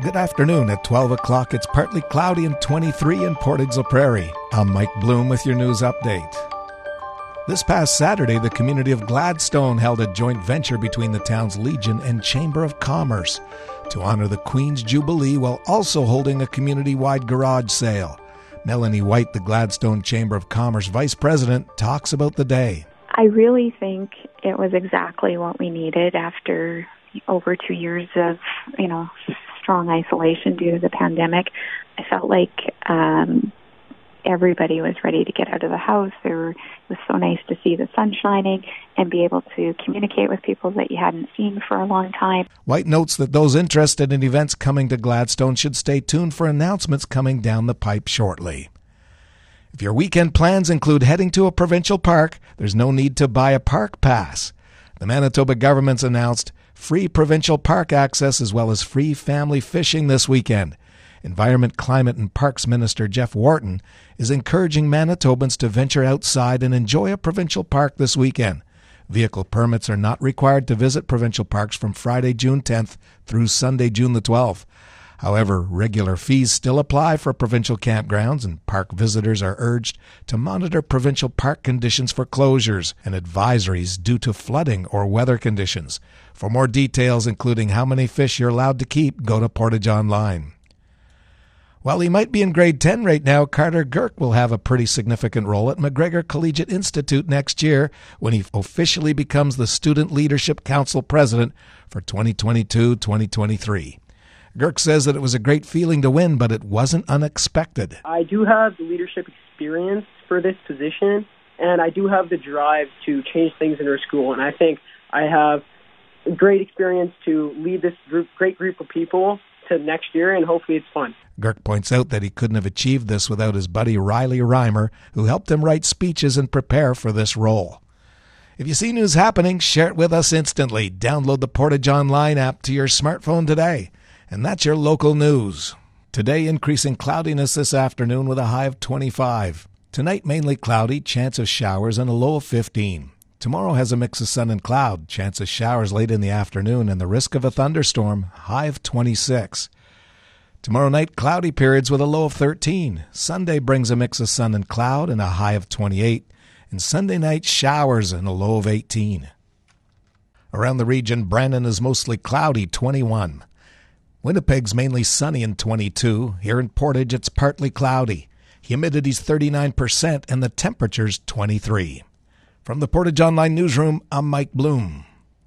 Good afternoon. At 12 o'clock, it's partly cloudy and 23 in Portage la Prairie. I'm Mike Bloom with your news update. This past Saturday, the community of Gladstone held a joint venture between the town's Legion and Chamber of Commerce to honor the Queen's Jubilee while also holding a community wide garage sale. Melanie White, the Gladstone Chamber of Commerce Vice President, talks about the day. I really think it was exactly what we needed after over two years of, you know, strong isolation due to the pandemic. I felt like um, everybody was ready to get out of the house. It was so nice to see the sun shining and be able to communicate with people that you hadn't seen for a long time. White notes that those interested in events coming to Gladstone should stay tuned for announcements coming down the pipe shortly. If your weekend plans include heading to a provincial park, there's no need to buy a park pass. The Manitoba government's announced free provincial park access as well as free family fishing this weekend. Environment, Climate and Parks Minister Jeff Wharton is encouraging Manitobans to venture outside and enjoy a provincial park this weekend. Vehicle permits are not required to visit provincial parks from Friday, June 10th through Sunday, June the 12th. However, regular fees still apply for provincial campgrounds, and park visitors are urged to monitor provincial park conditions for closures and advisories due to flooding or weather conditions. For more details, including how many fish you're allowed to keep, go to Portage Online. While he might be in grade 10 right now, Carter Girk will have a pretty significant role at MacGregor Collegiate Institute next year when he officially becomes the Student Leadership Council president for 2022 2023. Girk says that it was a great feeling to win, but it wasn't unexpected. I do have the leadership experience for this position, and I do have the drive to change things in our school. And I think I have great experience to lead this group, great group of people to next year, and hopefully it's fun. Girk points out that he couldn't have achieved this without his buddy Riley Reimer, who helped him write speeches and prepare for this role. If you see news happening, share it with us instantly. Download the Portage Online app to your smartphone today. And that's your local news. Today, increasing cloudiness this afternoon with a high of 25. Tonight, mainly cloudy, chance of showers, and a low of 15. Tomorrow has a mix of sun and cloud, chance of showers late in the afternoon, and the risk of a thunderstorm, high of 26. Tomorrow night, cloudy periods with a low of 13. Sunday brings a mix of sun and cloud and a high of 28. And Sunday night, showers and a low of 18. Around the region, Brandon is mostly cloudy, 21. Winnipeg's mainly sunny in 22. Here in Portage, it's partly cloudy. Humidity's 39% and the temperature's 23. From the Portage Online Newsroom, I'm Mike Bloom.